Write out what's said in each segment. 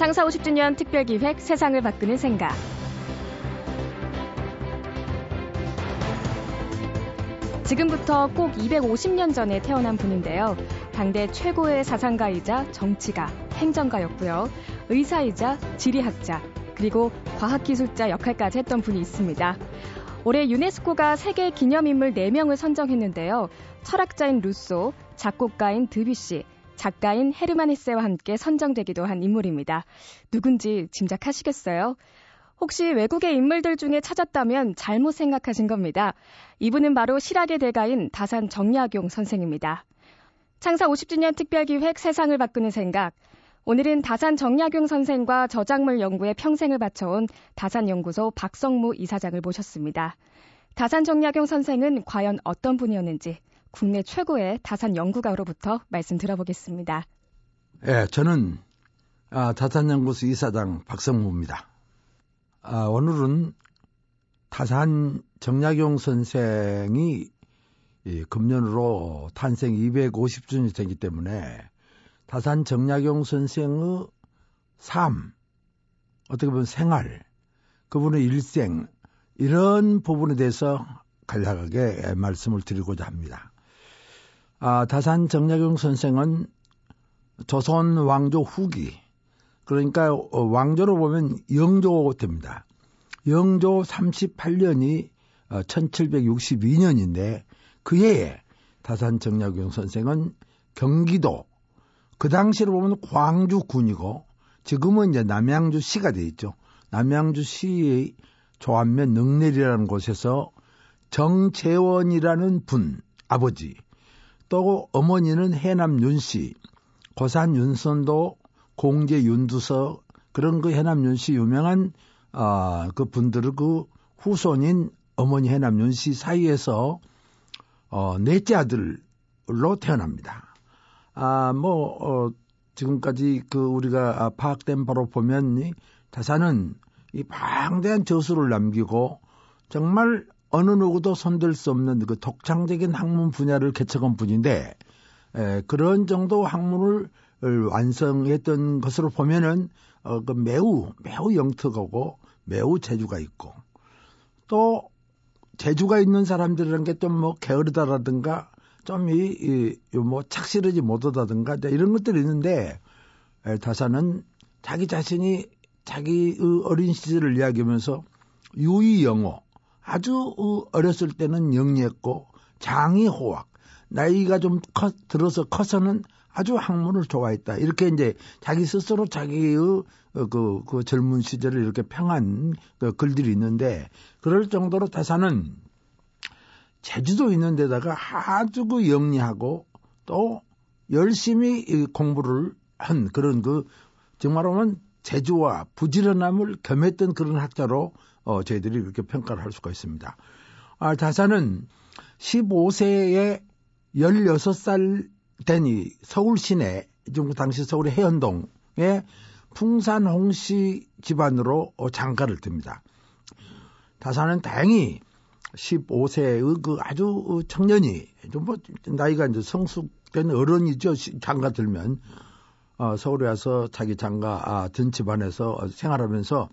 창사 50주년 특별기획 세상을 바꾸는 생각. 지금부터 꼭 250년 전에 태어난 분인데요. 당대 최고의 사상가이자 정치가, 행정가였고요. 의사이자 지리학자, 그리고 과학기술자 역할까지 했던 분이 있습니다. 올해 유네스코가 세계 기념인물 4명을 선정했는데요. 철학자인 루소, 작곡가인 드뷔시, 작가인 헤르만 헤세와 함께 선정되기도 한 인물입니다. 누군지 짐작하시겠어요? 혹시 외국의 인물들 중에 찾았다면 잘못 생각하신 겁니다. 이분은 바로 실학의 대가인 다산 정약용 선생입니다. 창사 50주년 특별기획 세상을 바꾸는 생각. 오늘은 다산 정약용 선생과 저작물 연구에 평생을 바쳐온 다산연구소 박성무 이사장을 모셨습니다. 다산 정약용 선생은 과연 어떤 분이었는지 국내 최고의 다산 연구가로부터 말씀 들어보겠습니다. 예, 저는 아, 다산연구소 이사장 박성무입니다. 아, 오늘은 다산 정약용 선생이 이 금년으로 탄생 250주년이 되기 때문에 다산 정약용 선생의 삶, 어떻게 보면 생활, 그분의 일생, 이런 부분에 대해서 간략하게 말씀을 드리고자 합니다. 아, 다산 정약용 선생은 조선 왕조 후기, 그러니까 왕조로 보면 영조 됩니다. 영조 38년이 1762년인데 그 해에 다산 정약용 선생은 경기도 그 당시로 보면 광주군이고 지금은 이제 남양주시가 돼 있죠. 남양주시의 조안면 능내리라는 곳에서 정재원이라는 분 아버지 또 어머니는 해남 윤씨 고산 윤선도 공제 윤두서 그런 그 해남 윤씨 유명한 아, 그 분들의 그 후손인 어머니 해남 윤씨 사이에서 어, 넷째 아들로 태어납니다. 아, 뭐, 어, 지금까지 그 우리가 아, 파악된 바로 보면 이 다사는 이 방대한 저수를 남기고 정말 어느 누구도 손댈 수 없는 그 독창적인 학문 분야를 개척한 분인데 에, 그런 정도 학문을 완성했던 것으로 보면은 어, 그 매우 매우 영특하고 매우 재주가 있고 또 재주가 있는 사람들이란 게 좀 뭐 게으르다라든가 좀 이, 이, 뭐 착실하지 못하다든가 이런 것들이 있는데 다사는 자기 자신이 자기 어린 시절을 이야기하면서 유의 영어 아주 어렸을 때는 영리했고 장이 호학 나이가 좀 커, 들어서 커서는 아주 학문을 좋아했다. 이렇게 이제 자기 스스로 자기의 어, 그, 그 젊은 시절을 이렇게 평한 그 글들이 있는데 그럴 정도로 다사는 제주도 있는 데다가 아주 그 영리하고 또 열심히 공부를 한 그런 그 정말 하면 재주와 부지런함을 겸했던 그런 학자로 어, 저희들이 이렇게 평가를 할 수가 있습니다. 아, 다사는 15세에 16살 되니 서울 시내, 지금 당시 서울의 해연동에 풍산 홍씨 집안으로 장가를 듭니다. 다사는 다행히 15세의 그 아주 청년이 좀 뭐 나이가 이제 성숙된 어른이죠. 장가 들면 어, 서울에 와서 자기 장가 아, 든 집안에서 생활하면서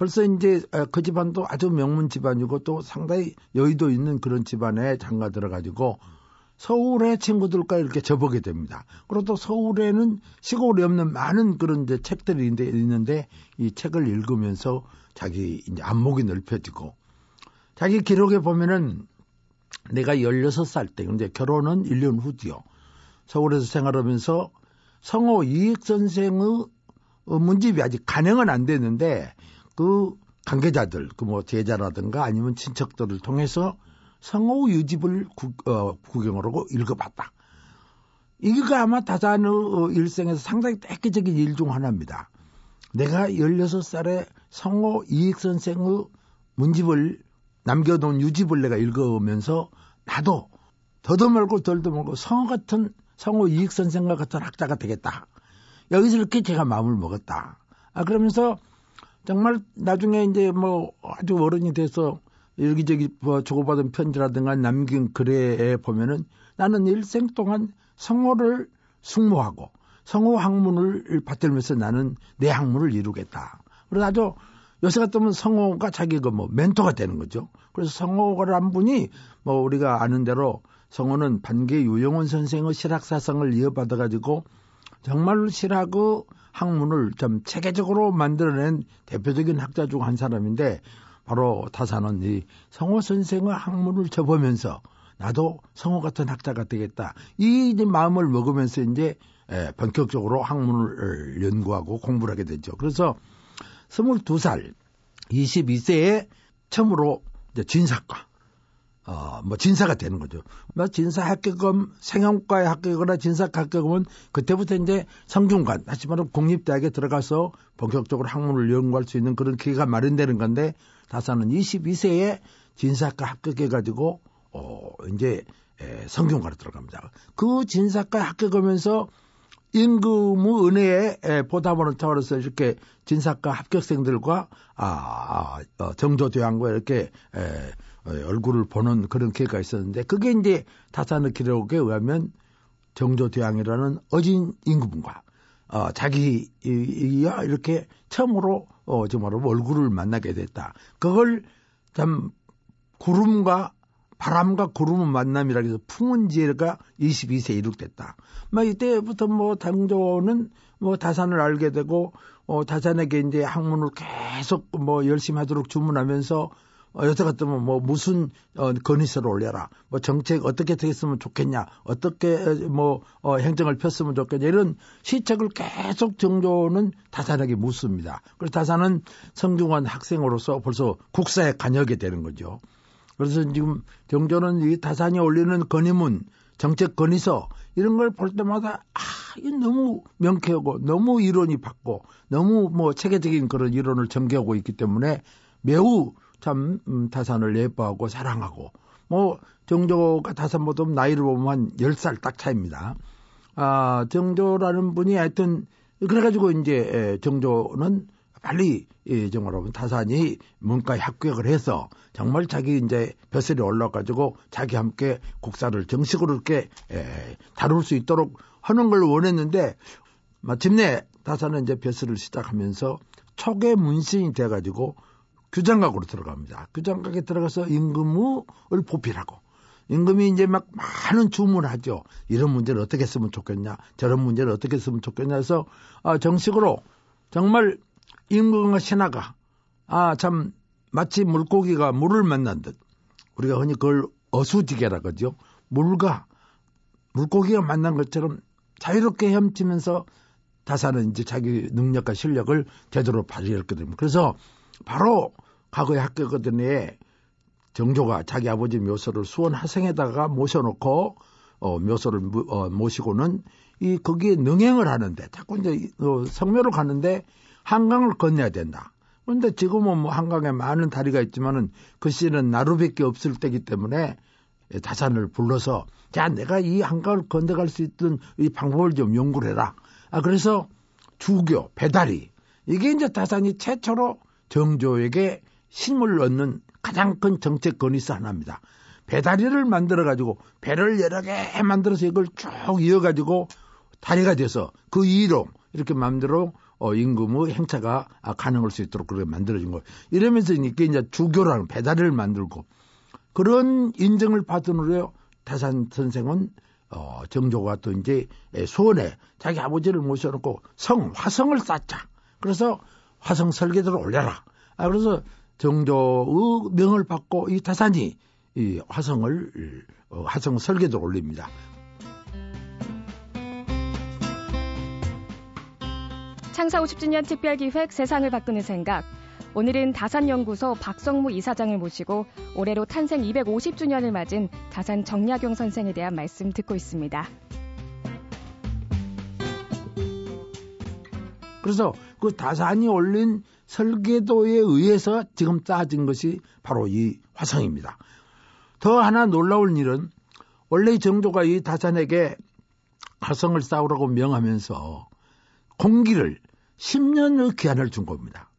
벌써 이제 어, 그 집안도 아주 명문 집안이고 또 상당히 여의도 있는 그런 집안에 장가 들어가지고 서울의 친구들과 이렇게 접하게 됩니다. 그리고 또 서울에는 시골에 없는 많은 그런 이제 책들이 있는데 이 책을 읽으면서 자기 이제 안목이 넓혀지고 자기 기록에 보면은 내가 16살 때, 근데 결혼은 1년 후디요. 서울에서 생활하면서 성호 이익 선생의 문집이 아직 간행은 안 됐는데 그 관계자들, 그 뭐 제자라든가 아니면 친척들을 통해서 성호 유집을 구, 어, 구경을 하고 읽어봤다. 이게 아마 다산의 어, 일생에서 상당히 획기적인 일 중 하나입니다. 내가 16살에 성호 이익 선생의 문집을 남겨놓은 유집을 내가 읽으면서 나도 더도 말고 덜도 말고 성호 같은 성호 이익 선생과 같은 학자가 되겠다. 여기서 이렇게 제가 마음을 먹었다. 아, 그러면서 정말 나중에 이제 뭐 아주 어른이 돼서 여기저기 뭐 주고받은 편지라든가 남긴 글에 보면은 나는 일생 동안 성호를 숙모하고 성호 학문을 받들면서 나는 내 학문을 이루겠다. 그래서 아주 요새 같으면 성호가 자기가 뭐 멘토가 되는 거죠. 그래서 성호가란 분이 뭐 우리가 아는 대로 성호는 반계 유영원 선생의 실학사성을 이어받아가지고 정말로 실학의 학문을 좀 체계적으로 만들어낸 대표적인 학자 중 한 사람인데 바로 타사는 이 성호 선생의 학문을 접으면서 나도 성호 같은 학자가 되겠다. 이 마음을 먹으면서 이제 본격적으로 학문을 연구하고 공부를 하게 되죠. 그래서 22살, 22세에 처음으로 이제 진사과, 어, 뭐 진사가 되는 거죠. 뭐 진사 합격금, 생형과에 합격이거나 진사 합격금은 그때부터 이제 성균관, 다시 말하면 국립대학에 들어가서 본격적으로 학문을 연구할 수 있는 그런 기회가 마련되는 건데 다사는 22세에 진사과 합격해가지고 어, 이제 에, 성균관에 들어갑니다. 그 진사과 합격하면서 임금의 은혜에 보답하는 차원에서 이렇게 진사과 합격생들과 아, 아 어, 정조대왕과 이렇게 에, 어, 얼굴을 보는 그런 기회가 있었는데 그게 이제 타사의 기록에 의하면 정조대왕이라는 어진 임금과 어, 자기야 이렇게 처음으로 어, 정말 얼굴을 만나게 됐다. 그걸 참 구름과 바람과 구름의 만남이라 해서 풍운지혜가 22세에 이룩됐다. 막 이때부터 뭐 당조는 뭐 다산을 알게 되고 어 다산에게 이제 학문을 계속 뭐 열심히 하도록 주문하면서 어, 여태 같으면 뭐 무슨 어, 건의서를 올려라. 뭐 정책 어떻게 되겠으면 좋겠냐. 어떻게 뭐 어, 행정을 폈으면 좋겠냐. 이런 시책을 계속 정조는 다산에게 묻습니다. 그래서 다산은 성중환 학생으로서 벌써 국사에 관여하게 되는 거죠. 그래서 지금 정조는 이 다산이 올리는 건의문, 정책 건의서 이런 걸 볼 때마다 아, 이 너무 명쾌하고 너무 이론이 받고 너무 뭐 체계적인 그런 이론을 전개하고 있기 때문에 매우 참 음, 다산을 예뻐하고 사랑하고 뭐 정조가 다산보다 나이를 보면 한 10살 딱 차입니다. 아, 정조라는 분이 하여튼 그래 가지고 이제 정조는 빨리 이 정말 여러분 타산이 문과에 합격을 해서 정말 자기 이제 벼슬이 올라가지고 자기 함께 국사를 정식으로 이렇게 에, 다룰 수 있도록 하는 걸 원했는데 마침내 타산은 이제 벼슬을 시작하면서 초계 문신이 돼가지고 규장각으로 들어갑니다. 규장각에 들어가서 임금을 보필하고 임금이 이제 막 많은 주문을 하죠. 이런 문제를 어떻게 쓰면 좋겠냐, 저런 문제를 어떻게 쓰면 좋겠냐 해서 아, 정식으로 정말 임금과 신하가 아 참 마치 물고기가 물을 만난 듯 우리가 흔히 그걸 어수지게라 그러죠. 물과 물고기가 만난 것처럼 자유롭게 헤엄치면서 다사는 이제 자기 능력과 실력을 제대로 됩니다. 그래서 바로 과거에 학교거든에 정조가 자기 아버지 묘소를 수원 하생에다가 모셔놓고 어, 묘소를 어, 모시고는 이 거기에 능행을 하는데 자꾸 이제 어, 성묘를 가는데 한강을 건너야 된다. 그런데 지금은 뭐 한강에 많은 다리가 있지만은 그 시는 나루밖에 없을 때기 때문에 다산을 불러서 자 내가 이 한강을 건너갈 수 있던 이 방법을 좀 연구를 해라. 아 그래서 주교 배다리 이게 이제 다산이 최초로 정조에게 신물을 얻는 가장 큰 정책 건의서 하나입니다. 배다리를 만들어 가지고 배를 여러 개 만들어서 이걸 쭉 이어 가지고 다리가 돼서 그 위로 이렇게 만들어 어, 임금의 행차가 가능할 수 있도록 그렇게 만들어진 거예요. 이러면서 이게 이제 주교라는 배달을 만들고 그런 인정을 받은 후에 태산 선생은 어, 정조가 또 이제 수원에 자기 아버지를 모셔놓고 성, 화성을 쌓자. 그래서 화성 설계도를 올려라. 아, 그래서 정조의 명을 받고 이 태산이 이 화성을, 어, 화성 설계도를 올립니다. 창사 50주년 특별기획 세상을 바꾸는 생각. 오늘은 다산연구소 박성무 이사장을 모시고 올해로 탄생 250주년을 맞은 다산 정약용 선생에 대한 말씀 듣고 있습니다. 그래서 그 다산이 올린 설계도에 의해서 지금 짜진 것이 바로 이 화성입니다. 더 하나 놀라운 일은 원래 정조가 이 다산에게 화성을 쌓으라고 명하면서 공기를 10년의 기한을 준 겁니다.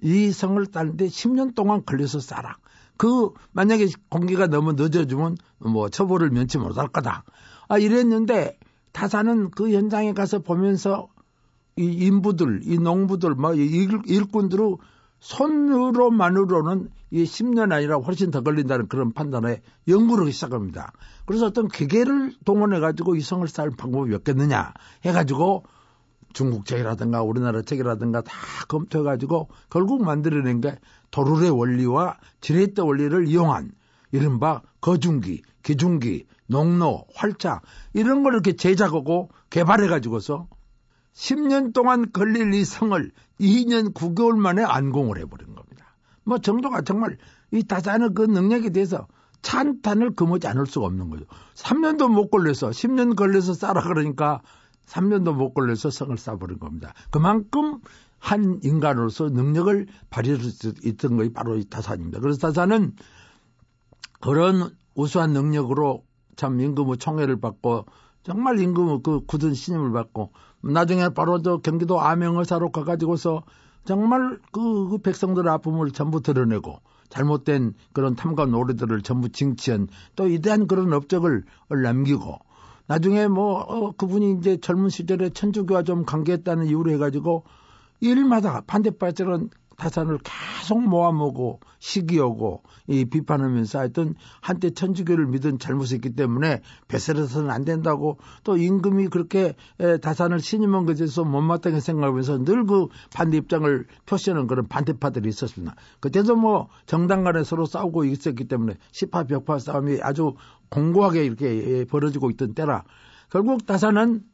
이 성을 따는데 10년 동안 걸려서 쌓아. 그 만약에 공기가 너무 늦어지면 뭐 처벌을 면치 못할 거다. 아 이랬는데 타사는 그 현장에 가서 보면서 이 인부들, 이 농부들, 뭐 일, 일꾼들을 손으로만으로는 이 10년 아니라 훨씬 더 걸린다는 그런 판단에 연구를 시작합니다. 그래서 어떤 기계를 동원해가지고 이 성을 쌓을 방법이 없겠느냐 해가지고 중국 책이라든가 우리나라 책이라든가 다 검토해가지고 결국 만들어낸 게 도르의 원리와 지렛대 원리를 이용한 이른바 거중기, 기중기, 농로, 활자 이런 걸 이렇게 제작하고 개발해가지고서 10년 동안 걸릴 이 성을 2년 9개월 만에 안공을 해버린 겁니다. 뭐 정도가 정말 이 다자는 그 능력에 대해서 찬탄을 금하지 않을 수가 없는 거죠. 3년도 못 걸려서 10년 걸려서 쌓아 그러니까 3년도 못 걸려서 성을 쌓아버린 겁니다. 그만큼 한 인간으로서 능력을 발휘할 수 있던 것이 바로 이 다산입니다. 그래서 다산은 그런 우수한 능력으로 참 임금의 총애를 받고 정말 임금의 그 굳은 신임을 받고 나중에 바로 저 경기도 암행의사로 가가지고서 정말 그, 그 백성들의 아픔을 전부 드러내고 잘못된 그런 탐과 노래들을 전부 징치한 또 이대한 그런 업적을 남기고 나중에 뭐 어, 그분이 이제 젊은 시절에 천주교와 좀 관계했다는 이유로 해가지고 일마다 반대파처럼 타산을 계속 모아먹고 시기하고 이 비판하면서 하여튼 한때 천주교를 믿은 잘못이 있기 때문에 배설해서는 안 된다고 또 임금이 그렇게 다산을 신임한 것에서 못마땅하게 생각하면서 늘 그 반대 입장을 표시하는 그런 반대파들이 있었습니다. 그때도 뭐 정당 간에 서로 싸우고 있었기 때문에 시파 벽파 싸움이 아주 공고하게 이렇게 벌어지고 있던 때라 결국 다산은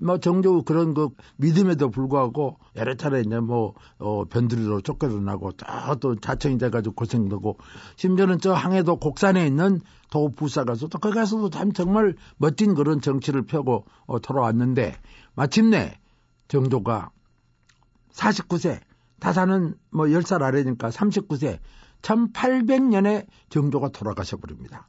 뭐 정조 그런 그 믿음에도 불구하고 여러 차례 이제 뭐 어, 변두리로 쫓겨나고 또 자청이 돼가지고 고생되고 심지어는 저 항해도 곡산에 있는 도 부사 가서 또 거기 가서도 참 정말 멋진 그런 정치를 펴고 어, 돌아왔는데 마침내 정조가 49세 타사는 뭐 10살 아래니까 39세 1800년에 정조가 돌아가셔 버립니다.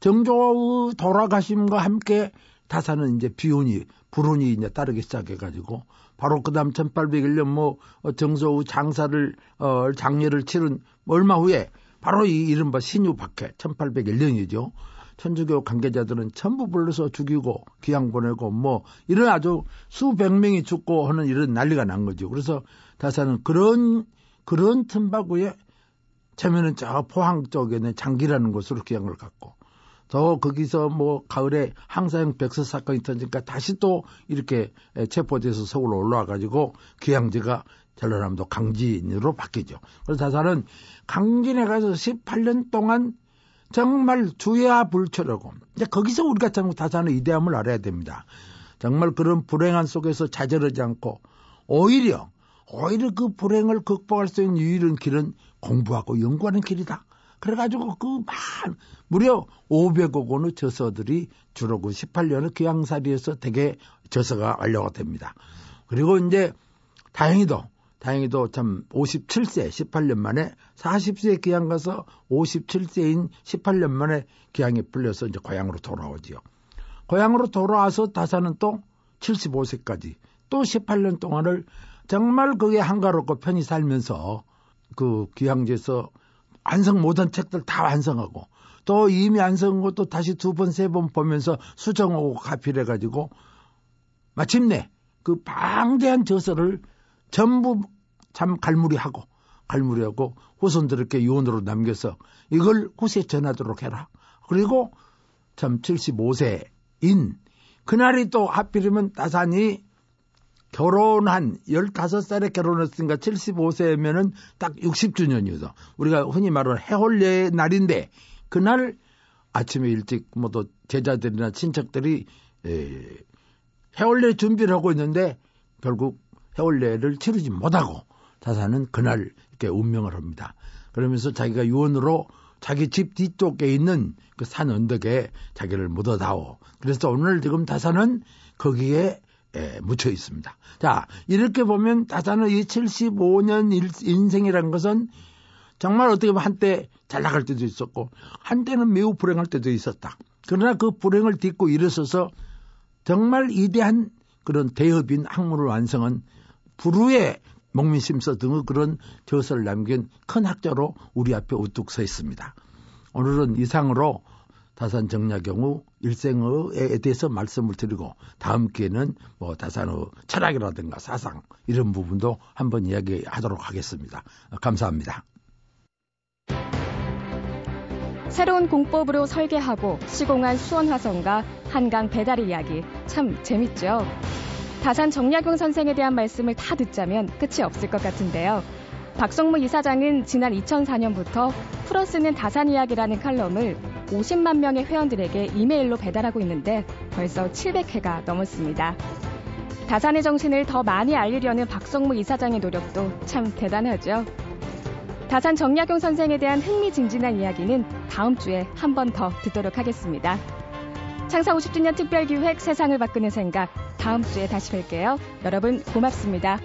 정조의 돌아가심과 함께 타사는 이제 비운이 불운이 이제 따르기 시작해가지고 바로 그다음 1801년 뭐 어, 정소우 장사를 어 장례를 치른 얼마 후에 바로 이 이른바 신유박해 1801년이죠. 천주교 관계자들은 전부 불러서 죽이고 귀양 보내고 뭐 이런 아주 수백 명이 죽고 하는 이런 난리가 난 거죠. 그래서 다사는 그런 그런 틈바구에 처음에는 저 포항 쪽에 있는 장기라는 곳으로 귀양을 갔고 더 거기서 뭐 가을에 항사형 백서 사건이 터지니까 다시 또 이렇게 체포돼서 서울로 올라와 가지고 귀향지가 전라남도 강진으로 바뀌죠. 그래서 다사는 강진에 가서 18년 동안 정말 주야 불철하고 이제 거기서 우리가 참 다사는 이대함을 알아야 됩니다. 정말 그런 불행한 속에서 좌절하지 않고 오히려 오히려 그 불행을 극복할 수 있는 유일한 길은 공부하고 연구하는 길이다. 그래가지고 그 만, 무려 500억 원의 저서들이 주로 그 18년의 귀향살이에서 대개 저서가 완료가 됩니다. 그리고 이제 다행히도 다행히도 참 57세 18년 만에 40세 귀향 가서 57세인 18년 만에 귀향이 풀려서 이제 고향으로 돌아오지요. 고향으로 돌아와서 다사는 또 75세까지 또 18년 동안을 정말 그게 한가롭고 편히 살면서 그 귀향지에서 완성 못한 책들 다 완성하고 또 이미 완성한 것도 다시 두 번, 세 번 보면서 수정하고 가필해 가지고 마침내 그 방대한 저서를 전부 참 갈무리하고 갈무리하고 후손들에게 유언으로 남겨서 이걸 후세 전하도록 해라. 그리고 참 75세인 그날이 또 하필이면 따산이 결혼한 15살에 결혼했으니까 75세면은 딱 60주년이죠. 우리가 흔히 말하는 해홀례 날인데 그날 아침에 일찍 뭐 또 제자들이나 친척들이 에, 해홀례 준비를 하고 있는데 결국 해홀례를 치르지 못하고 자사는 그날 이렇게 운명을 합니다. 그러면서 자기가 유언으로 자기 집 뒤쪽에 있는 그 산 언덕에 자기를 묻어다오. 그래서 오늘 지금 다사는 거기에 예, 묻혀 있습니다. 자, 이렇게 보면 다사는 이 75년 인생이라는 것은 정말 어떻게 보면 한때 잘 나갈 때도 있었고 한때는 매우 불행할 때도 있었다. 그러나 그 불행을 딛고 일어서서 정말 이대한 그런 대업인 학문을 완성한 불후의 목민 심서 등의 그런 저서를 남긴 큰 학자로 우리 앞에 우뚝 서 있습니다. 오늘은 이상으로 다산 정략 경우 일생에 대해서 말씀을 드리고 다음 기회는 뭐 다산의 철학이라든가 사상 이런 부분도 한번 이야기하도록 하겠습니다. 감사합니다. 새로운 공법으로 설계하고 시공한 수원화성과 한강 배달 이야기 참 재밌죠? 다산 정약용 선생에 대한 말씀을 다 듣자면 끝이 없을 것 같은데요. 박성무 이사장은 지난 2004년부터 풀어쓰는 다산 이야기라는 칼럼을 50만 명의 회원들에게 이메일로 배달하고 있는데 벌써 700회가 넘었습니다. 다산의 정신을 더 많이 알리려는 박성무 이사장의 노력도 참 대단하죠. 다산 정약용 선생에 대한 흥미진진한 이야기는 다음 주에 한 번 더 듣도록 하겠습니다. 창사 50주년 특별기획 세상을 바꾸는 생각 다음 주에 다시 뵐게요. 여러분 고맙습니다.